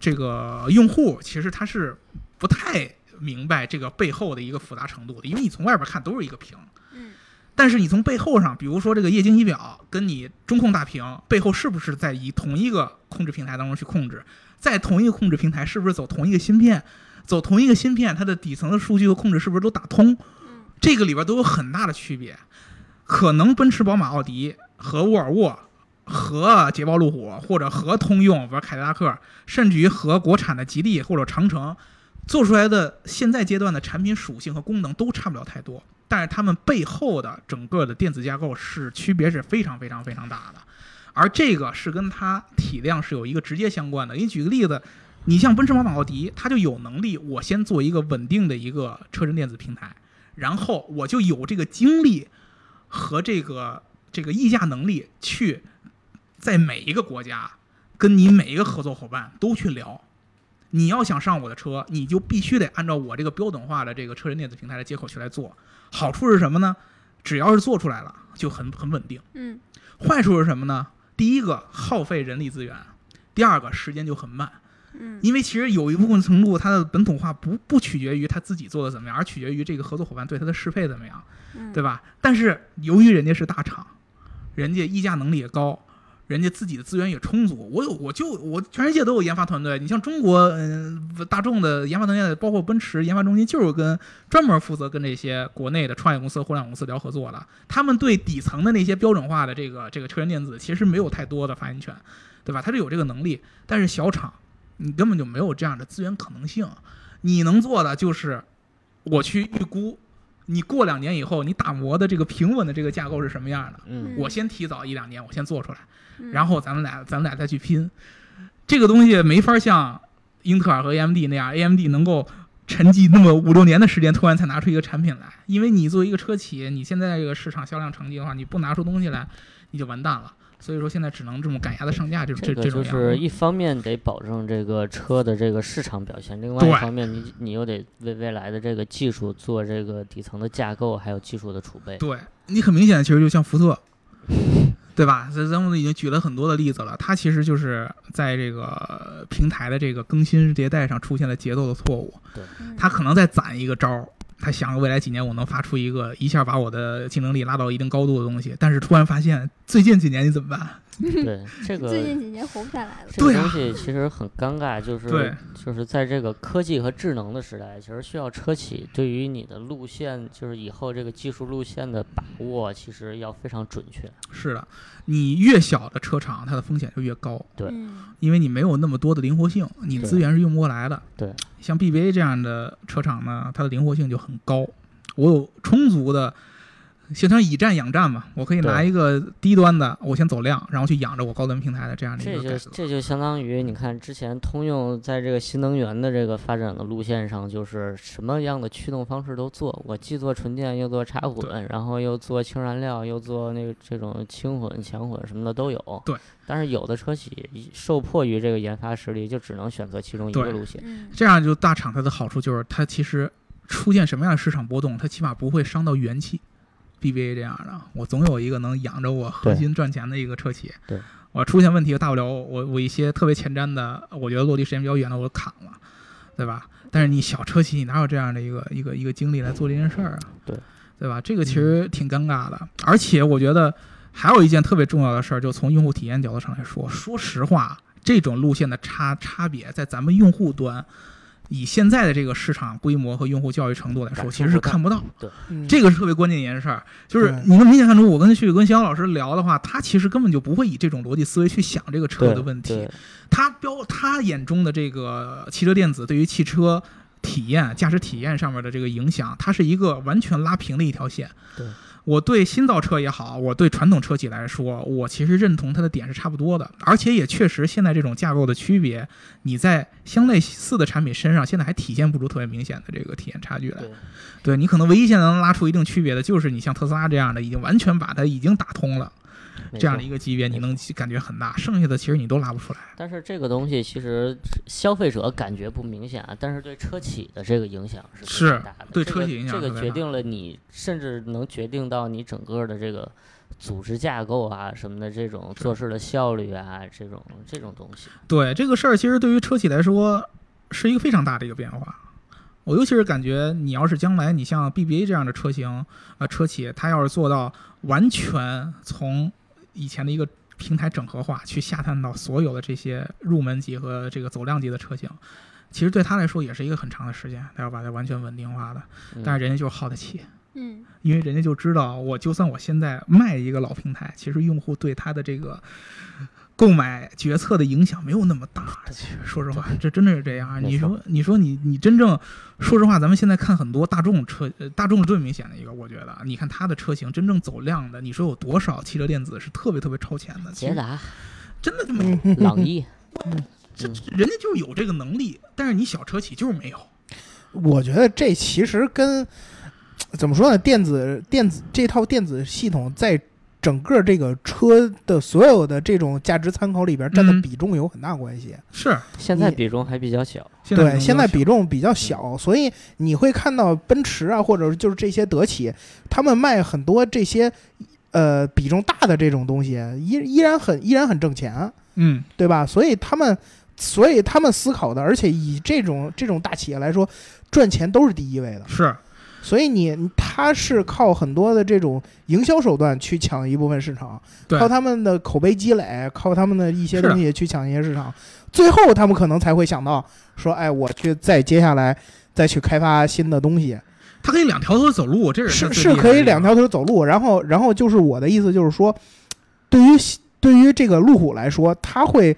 这个用户其实他是不太明白这个背后的一个复杂程度的，因为你从外边看都是一个屏。嗯但是你从背后上，比如说这个液晶仪表跟你中控大屏背后是不是在以同一个控制平台当中去控制？在同一个控制平台是不是走同一个芯片？走同一个芯片，它的底层的数据和控制是不是都打通？嗯这个里边都有很大的区别。可能奔驰、宝马、奥迪和沃尔沃、和捷豹路虎，或者和通用、比如凯迪拉克，甚至于和国产的吉利或者长城做出来的现在阶段的产品属性和功能都差不了太多。但是它们背后的整个的电子架构是区别是非常非常非常大的，而这个是跟它体量是有一个直接相关的。给你举个例子，你像奔驰、宝马、奥迪，它就有能力，我先做一个稳定的一个车身电子平台，然后我就有这个精力和这个这个议价能力去在每一个国家跟你每一个合作伙伴都去聊。你要想上我的车，你就必须得按照我这个标准化的这个车人电子平台的接口去来做。好处是什么呢？只要是做出来了，就很很稳定。嗯坏处是什么呢？第一个耗费人力资源，第二个时间就很慢。嗯因为其实有一部分程度，它的本土化不不取决于他自己做的怎么样，而取决于这个合作伙伴对它的适配怎么样，嗯，对吧？但是由于人家是大厂，人家议价能力也高，人家自己的资源也充足。我有我就我全世界都有研发团队，你像中国，嗯、大众的研发团队，包括奔驰研发中心，就是跟专门负责跟这些国内的创业公司、互联网公司聊合作的。他们对底层的那些标准化的这个这个车源电子，其实没有太多的发言权，对吧？他是有这个能力，但是小厂你根本就没有这样的资源可能性。你能做的就是我去预估，你过两年以后你打磨的这个平稳的这个架构是什么样的。嗯我先提早一两年，我先做出来，嗯然后咱们俩咱们俩再去拼。这个东西没法像英特尔和 AMD 那样，AMD 能够沉寂那么五六年的时间，突然才拿出一个产品来。因为你作为一个车企，你现在这个市场销量成绩的话，你不拿出东西来，你就完蛋了。所以说现在只能这么赶鸭子上架这种这个就是一方面得保证这个车的这个市场表现，另外一方面你你又得为未来的这个技术做这个底层的架构，还有技术的储备。对你很明显，其实就像福特，对吧？咱咱们已经举了很多的例子了，它其实就是在这个平台的这个更新迭代上出现了节奏的错误。对他可能在攒一个招儿，他想未来几年我能发出一个一下把我的竞争力拉到一定高度的东西，但是突然发现最近几年你怎么办？对，这个最近几年活不下来了。这个东西其实很尴尬，就是对就是在这个科技和智能的时代，其实需要车企对于你的路线，就是以后这个技术路线的把握，其实要非常准确。是的，你越小的车厂，它的风险就越高，对嗯因为你没有那么多的灵活性，你资源是用不过来的。对，像 BBA 这样的车厂呢，它的灵活性就很高，我有充足的。形成以战养战嘛，我可以拿一个低端的，我先走量，然后去养着我高端平台的这样的一个这就。这就相当于你看之前通用在这个新能源的这个发展的路线上，就是什么样的驱动方式都做，我既做纯电，又做插混，然后又做氢燃料，又做那个这种轻混、强混什么的都有。对。但是有的车企受迫于这个研发实力，就只能选择其中一个路线。嗯这样就大厂它的好处就是它其实出现什么样的市场波动，它起码不会伤到元气。BBA 这样的，我总有一个能养着我核心赚钱的一个车企。对，我出现问题，大不了我我一些特别前瞻的，我觉得落地时间比较远的，我就砍了，对吧？但是你小车企，你哪有这样的一个一个一个精力来做这件事儿啊？对，对吧？这个其实挺尴尬的，而且我觉得还有一件特别重要的事儿，就从用户体验角度上来说，说实话，这种路线的差差别在咱们用户端。以现在的这个市场规模和用户教育程度来说，其实是看不到。对这个是特别关键一件事儿，就是你能明显看出，我跟旭跟肖老师聊的话，他其实根本就不会以这种逻辑思维去想这个车的问题。他标他眼中的这个汽车电子对于汽车体验、驾驶体验上面的这个影响，它是一个完全拉平的一条线。对，我对新造车也好，我对传统车企来说，我其实认同它的点是差不多的，而且也确实现在这种架构的区别，你在相类似的产品身上，现在还体现不出特别明显的这个体验差距来。对对你可能唯一现在能拉出一定区别的，就是你像特斯拉这样的，已经完全把它已经打通了没这样的一个级别，你能感觉很大，剩下的其实你都拉不出来。但是这个东西其实消费者感觉不明显啊，但是对车企的这个影响是是非常大的。对车企影响这个决定了你甚至能决定到你整个的这个组织架构啊什么的这种做事的效率啊这种这种东西。对这个事儿，其实对于车企来说是一个非常大的一个变化。我尤其是感觉，你要是将来你像 BBA 这样的车型，呃，车企它要是做到完全从以前的一个平台整合化，去下探到所有的这些入门级和这个走量级的车型，其实对他来说也是一个很长的时间，他要把它完全稳定化的。嗯。但是人家就是耗得起，嗯。因为人家就知道，我就算我现在卖一个老平台，其实用户对它的这个购买决策的影响没有那么大。其实说实话，这真的是这样。你说，你说你你真正说实话，咱们现在看很多大众车，呃大众是最明显的一个，我觉得啊，你看它的车型真正走量的，你说有多少汽车电子是特别特别超前的？其实捷达、真的就没有，嗯朗逸，这这人家就有这个能力，但是你小车企就是没有。我觉得这其实跟怎么说呢，电子电子这套电子系统在整个这个车的所有的这种价值参考里边占的嗯比重有很大关系。是，现在比重还比较小。对，现在比重重比较小，所以你会看到奔驰啊，或者就是这些德企，他们卖很多这些呃比重大的这种东西，依依然很依然很挣钱，嗯，对吧？所以他们所以他们思考的，而且以这种这种大企业来说，赚钱都是第一位的。是所以你他是靠很多的这种营销手段去抢一部分市场，靠他们的口碑积累，靠他们的一些东西去抢一些市场，最后他们可能才会想到说，哎，我去再接下来再去开发新的东西，他可以两条腿走路，这是它最是可以两条腿走路，然后然后就是我的意思就是说，对于对于这个路虎来说，他会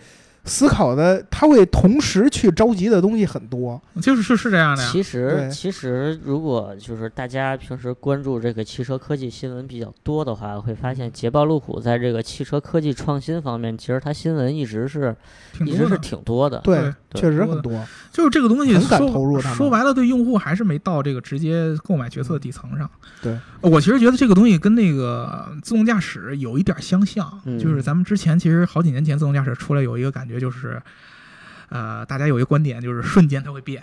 思考的，他会同时去着急的东西很多，就是是是这样的呀。其实其实如果就是大家平时关注这个汽车科技新闻比较多的话，会发现捷豹路虎在这个汽车科技创新方面，其实它新闻一直是一直是挺多的。对确实很多。就是这个东西很敢说投入说白了，对用户还是没到这个直接购买决策底层上。对呃，我其实觉得这个东西跟那个自动驾驶有一点相像，嗯就是咱们之前其实好几年前自动驾驶出来有一个感觉就是，呃，大家有一个观点就是瞬间它会变，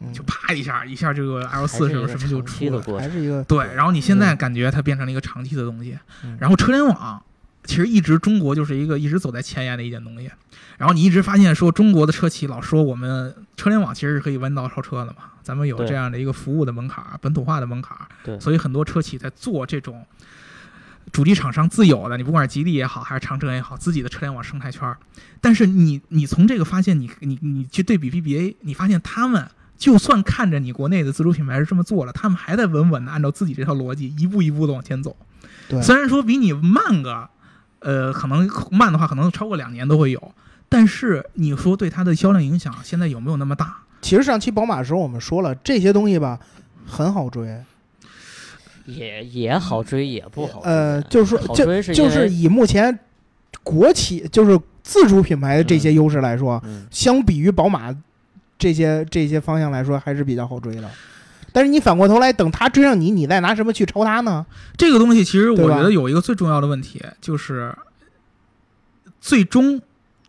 嗯就啪一下一下这个 L 四是什么什么就出了。还是一个对，然后你现在感觉它变成了一个长期的东西，嗯然后车联网其实一直中国就是一个一直走在前沿的一件东西，然后你一直发现说中国的车企老说我们车联网其实是可以弯道超车的嘛，咱们有这样的一个服务的门槛儿，本土化的门槛儿，对所以很多车企在做这种主机厂商自有的，你不管是吉利也好，还是长城也好，自己的车联网生态圈儿，但是你你从这个发现，你你你去对比 BBA，你发现他们。就算看着你国内的自主品牌是这么做了，他们还在稳稳的按照自己这套逻辑一步一步的往前走。对虽然说比你慢个，呃，可能慢的话可能超过两年都会有，但是你说对它的销量影响，现在有没有那么大？其实上期宝马的时候我们说了，这些东西吧很好追。也也好追，也不好追。呃，就是说，就就是以目前国企就是自主品牌的这些优势来说，嗯，相比于宝马这些这些方向来说，还是比较好追的。但是你反过头来，等他追上你，你再拿什么去超他呢？这个东西其实我觉得有一个最重要的问题，就是最终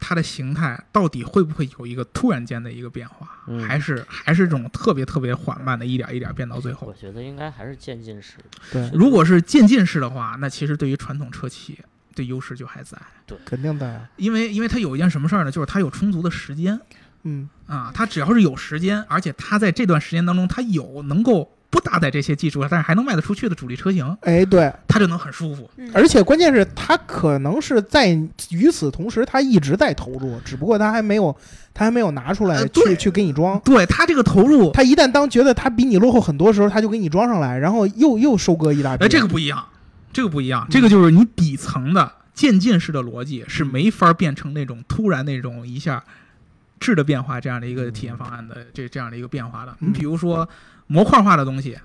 它的形态到底会不会有一个突然间的一个变化，嗯还是还是这种特别特别缓慢的，一点一点变到最后我。觉得应该还是渐进式。对，如果是渐进式的话，那其实对于传统车企的优势就还在，对肯定的呀。因为因为它有一件什么事儿呢？就是它有充足的时间嗯，啊，它只要是有时间，而且它在这段时间当中，它有能够不搭载这些技术，但是还能卖得出去的主力车型，哎，对，它就能很舒服。嗯而且关键是它可能是在与此同时，它一直在投入，只不过它还没有，它还没有拿出来去、呃去给你装。对它这个投入，它一旦当觉得它比你落后很多时候，它就给你装上来，然后又又收割一大批。哎，这个不一样，这个不一样，嗯这个就是你底层的渐进式的逻辑是没法变成那种突然那种一下质的变化这样的一个体验方案的这这样的一个变化的。嗯你比如说模块化的东西，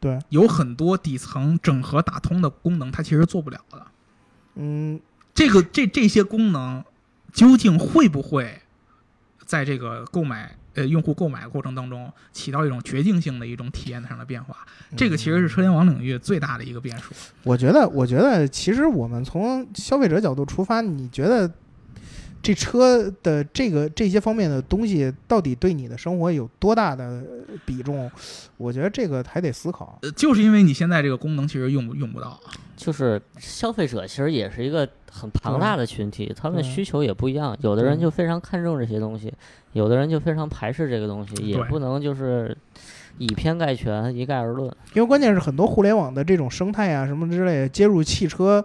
对，有很多底层整合打通的功能，它其实做不了的。嗯，这个这这些功能究竟会不会在这个购买呃用户购买过程当中起到一种决定性的一种体验上的变化？这个其实是车联网领域最大的一个变数。我觉得，我觉得其实我们从消费者角度出发，你觉得这车的这个这些方面的东西，到底对你的生活有多大的比重？我觉得这个还得思考。呃，就是因为你现在这个功能其实用不用不到，就是消费者其实也是一个很庞大的群体，他们对需求也不一样，有的人就非常看重这些东西，有的人就非常排斥这个东西，也不能就是以偏概全，一概而论。因为关键是很多互联网的这种生态啊什么之类的，接入汽车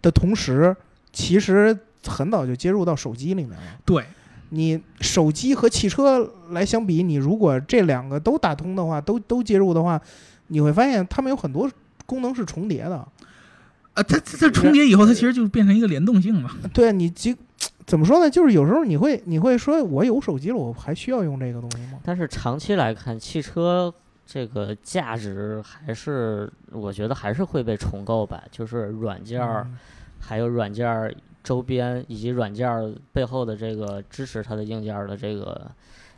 的同时，其实很早就接入到手机里面了。对，你手机和汽车来相比，你如果这两个都打通的话，都都接入的话，你会发现它们有很多功能是重叠的。啊，它它它重叠以后，它其实就变成一个联动性嘛。对啊，你即怎么说呢？就是有时候你会你会说，我有手机了，我还需要用这个东西吗？但是长期来看，汽车这个价值还是我觉得还是会被重构吧，就是软件儿，嗯还有软件儿周边以及软件儿背后的这个支持它的硬件的这个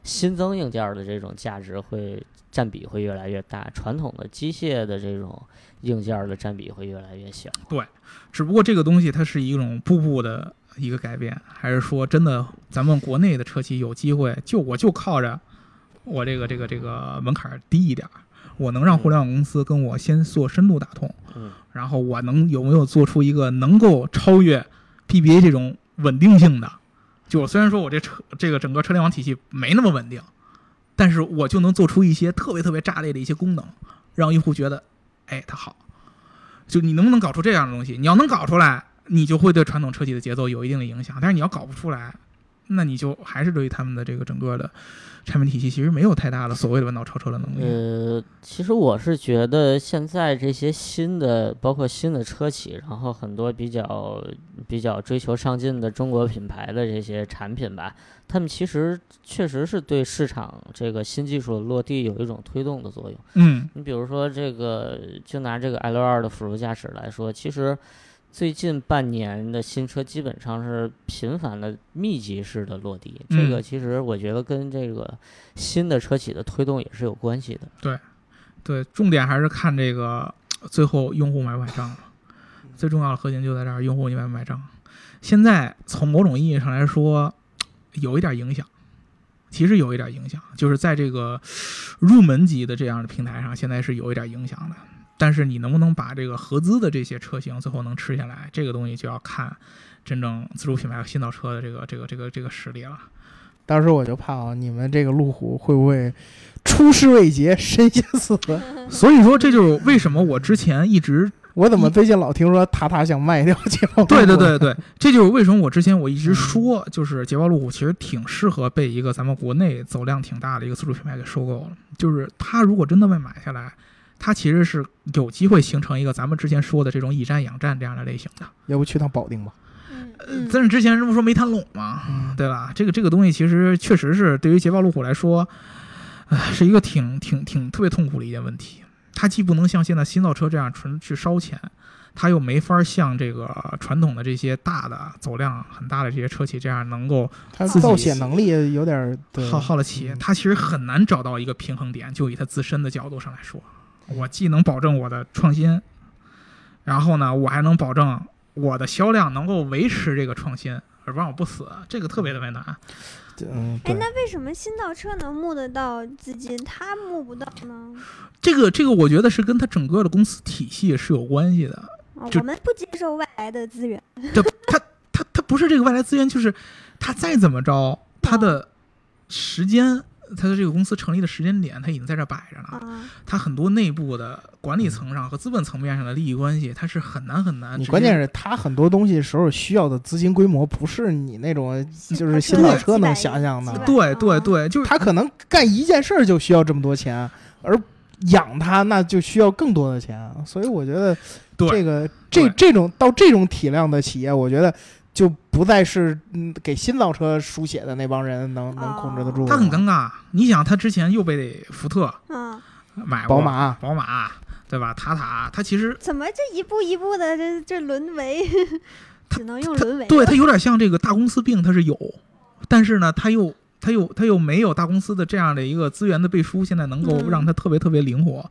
新增硬件的这种价值会占比会越来越大，传统的机械的这种硬件的占比会越来越小。对只不过这个东西它是一种步步的一个改变，还是说真的，咱们国内的车企有机会，就我就靠着我这个这个这个门槛低一点儿，我能让互联网公司跟我先做深度打通，嗯，然后我能有没有做出一个能够超越 BBA 这种稳定性的？就我虽然说我这车这个整个车联网体系没那么稳定，但是我就能做出一些特别特别炸裂的一些功能，让用户觉得，哎，它好。就你能不能搞出这样的东西？你要能搞出来，你就会对传统车企的节奏有一定的影响。但是你要搞不出来，那你就还是对于他们的这个整个的产品体系其实没有太大的所谓的弯道超车的能力。呃，其实我是觉得现在这些新的，包括新的车企，然后很多比较比较追求上进的中国品牌的这些产品吧，他们其实确实是对市场这个新技术的落地有一种推动的作用。嗯，你比如说这个，就拿这个 L 二的辅助驾驶来说，其实，最近半年的新车基本上是频繁的密集式的落地，这嗯个其实我觉得跟这个新的车企的推动也是有关系的。对，重点还是看这个最后用户买不买账了。最重要的核心就在这儿，用户你买不买账？现在从某种意义上来说，有一点影响，其实有一点影响，就是在这个入门级的这样的平台上，现在是有一点影响的。但是你能不能把这个合资的这些车型最后能吃下来，这个东西就要看真正自主品牌和新造车的这个这个这个这个实力了。当时我就怕啊，你们这个路虎会不会出师未捷身先死？所以说，这就是为什么我之前一直 我怎么最近老听说塔塔想卖掉捷豹？对对，对对，这就是为什么我之前我一直说，就是捷豹路虎其实挺适合被一个咱们国内走量挺大的一个自主品牌给收购了。就是它如果真的被买下来，它其实是有机会形成一个咱们之前说的这种以战养战这样的类型的。要不去趟保定吧？嗯嗯但是之前这不说没谈拢吗？嗯，对吧？这个这个东西其实确实是对于捷豹路虎来说，呃，是一个挺挺挺特别痛苦的一件问题。它既不能像现在新造车这样纯去烧钱，它又没法像这个传统的这些大的走量很大的这些车企这样能够它自己造血能力有点耗耗了企业，嗯它其实很难找到一个平衡点。就以它自身的角度上来说，我既能保证我的创新，然后呢，我还能保证我的销量能够维持这个创新，而不让我不死，这个特别特别难。嗯，哎，那为什么新造车能募得到资金，他募不到呢？这个这个，我觉得是跟他整个的公司体系是有关系的。我们不接受外来的资源。他他他不是这个外来资源，就是他再怎么着，他的时间，它的这个公司成立的时间点，它已经在这摆着了。啊，它很多内部的管理层上和资本层面上的利益关系，它是很难很难。你关键是他很多东西时候需要的资金规模不是你那种就是新老车能想象的，对对对，就是他可能干一件事儿就需要这么多钱，而养它那就需要更多的钱，所以我觉得对这个这这种到这种体量的企业，我觉得就不再是嗯给新造车书写的那帮人能能控制得住了。它很尴尬。你想，他之前又被福特嗯，买过宝马宝马对吧？塔塔，他其实怎么这一步一步的这这沦为，只能用沦为。对他有点像这个大公司病，他是有，但是呢，他又他又他又没有大公司的这样的一个资源的背书，现在能够嗯让他特别特别灵活，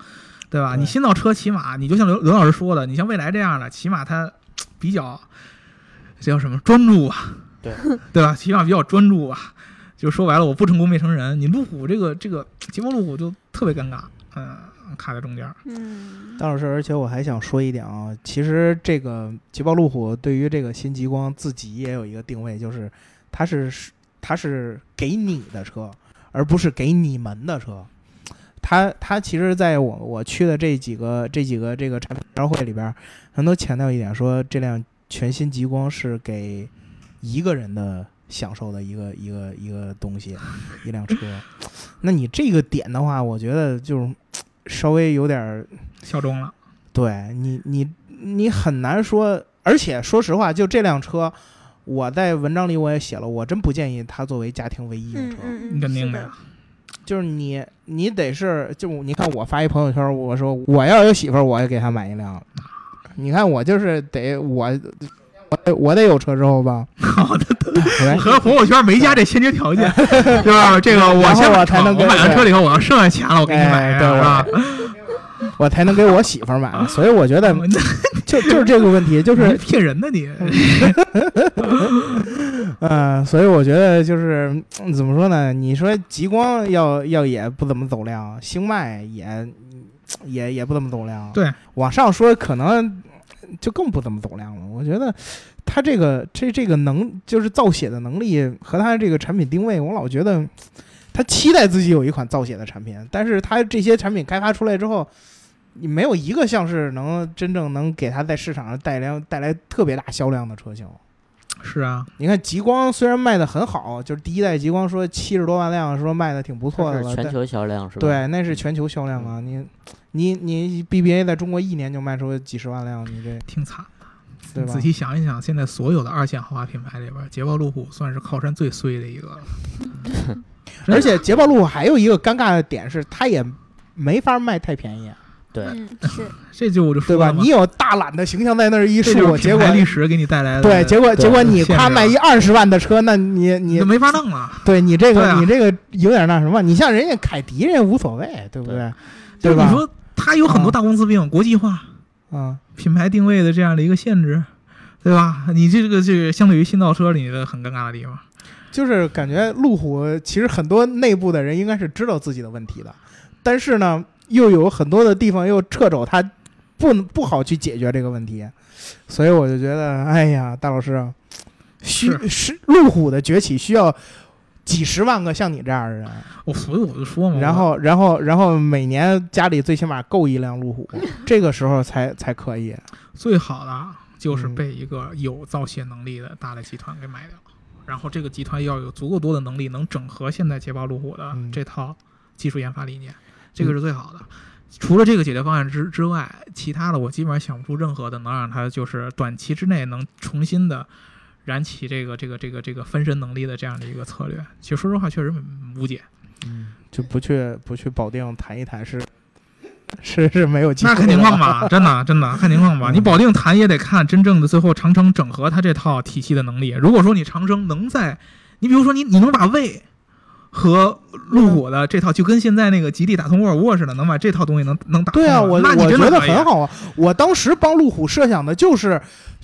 对吧？你新造车起码你就像刘刘老师说的，你像蔚来这样的，起码它比较这叫什么专注吧？对 对吧？起码比较专注吧。就说白了，我不成功没成人。你路虎这个这个捷豹路虎就特别尴尬，嗯，卡在中间儿。嗯，当老师，而且我还想说一点啊，其实这个捷豹路虎对于这个新极光自己也有一个定位，就是它是它是给你的车，而不是给你们的车。它它其实在我我去的这几个这几个这个产品招会里边儿，他们都强调一点，说这辆全新极光是给一个人的享受的一个一个一个东西，一辆车。那你这个点的话，我觉得就是稍微有点儿效忠了，对你，你你很难说，而且说实话，就这辆车，我在文章里我也写了，我真不建议它作为家庭唯一用车。嗯嗯嗯，是的肯定的呀。就是你，你得是，就你看我发一朋友圈，我说我要有媳妇儿，我也给她买一辆。你看我就是得我，我得我得有车之后吧，好的，我来和朋友圈没加这先决条件，对吧？这个我先，我才能跟我买完车了以后，我要剩下钱了，我给你买，哎对吧？我才能给我媳妇儿买。所以我觉得就就是这个问题，就是骗人的你，嗯，所以我觉得就是、嗯怎么说呢？你说极光要要也不怎么走量，星脉也也也不怎么走量。对，往上说可能就更不怎么走量了。我觉得它这个这这个能就是造血的能力和它这个产品定位，我老觉得他期待自己有一款造血的产品，但是他这些产品开发出来之后。你没有一个像是能真正能给他在市场上带来带来特别大销量的车型。是啊，你看极光虽然卖的很好，就是第一代极光说七十多万辆，说卖的挺不错的全球销量是吧？对，那是全球销量啊！你你你 BBA 在中国一年就卖出几十万辆，你这挺惨。对吧仔？细想一想，现在所有的二线豪华品牌里边，捷豹路虎算是靠山最衰的一个了。而且捷豹路虎还有一个尴尬的点是，它也没法卖太便宜。对，嗯，是这就我就对吧？说了嘛你有大懒的形象在那儿一树，这就是结果历史给你带来的对，结果结果你限制了夸卖一二十万的车，那你你没法弄了。对你这个、啊你这个有点那什么，你像人家凯迪，人家无所谓，对不对？对吧？你说它有很多啊大公司病，国际化、啊，品牌定位的这样的一个限制，对吧？你这个这个相对于新造车里的很尴尬的地方。就是感觉路虎其实很多内部的人应该是知道自己的问题的，但是呢，又有很多的地方又掣肘它不不好去解决这个问题，所以我就觉得，哎呀，大老师啊，需是路虎的崛起需要几十万个像你这样的人，我所以我就说嘛，然后然后然后每年家里最起码够一辆路虎，这个时候才才可以。最好的就是嗯被一个有造血能力的大的集团给买掉，然后这个集团要有足够多的能力，能整合现在捷豹路虎的嗯。这套技术研发理念，这个是最好的。除了这个解决方案之之外，其他的我基本上想不出任何的能让它就是短期之内能重新的燃起这个这个这个这个分身能力的这样的一个策略。其实说实话，确实无解。嗯，就不去不去保定谈一谈是是是没有机会那看情的况吧，真的真的看情况吧。嗯你保定谈也得看真正的最后长城整合它这套体系的能力。如果说你长城能在，你比如说你你能把魏和路虎的这套，就跟现在那个吉利打通沃尔沃似的，能把这套东西能能打通对啊，我那你我觉得很好啊。我当时帮路虎设想的就是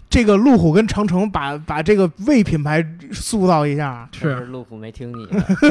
这个路虎跟长城把把这个魏品牌塑造一下。是，路虎没听你的，对。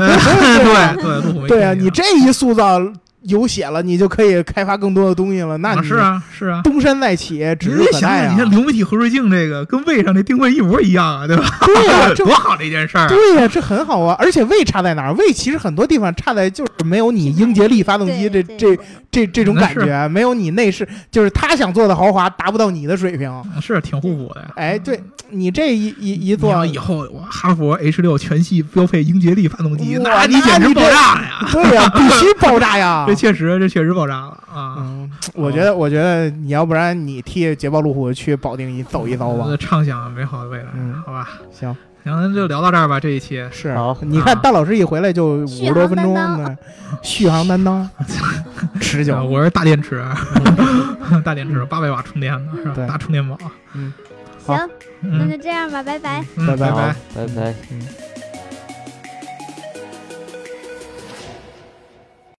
对，路虎没对啊，你这一塑造有血了，你就可以开发更多的东西了。那你啊是啊是啊。东山再起，指日你得想想，可待啊你！看流媒体核水镜这个跟胃上那定位一模一样啊，对吧？对呀、这多好的一件事儿啊！对呀、这很好啊。而且胃差在哪儿？胃其实很多地方差在就是没有你英杰力发动机这这这这种感觉，没有你内饰，就是他想做的豪华达不到你的水平。是挺互补的呀。哎，对你这一一一你做，要以后我哈佛 H 六全系标配英杰力发动机，那你简直爆炸呀！对呀、必须爆炸呀 这！确实，这确实爆炸了啊！嗯，我觉得，我觉得你要不然你替捷豹路虎去保定一走一遭吧。畅想美好的未来，嗯好吧？行，行，那就聊到这儿吧。这一期是好你看啊大老师一回来就五十多分钟续航担呢，续航担当，持呃久。我是大电池，大电池八百瓦充电的，是吧？大充电宝。嗯行，那嗯就这样吧，拜拜。嗯，拜拜拜，拜拜。嗯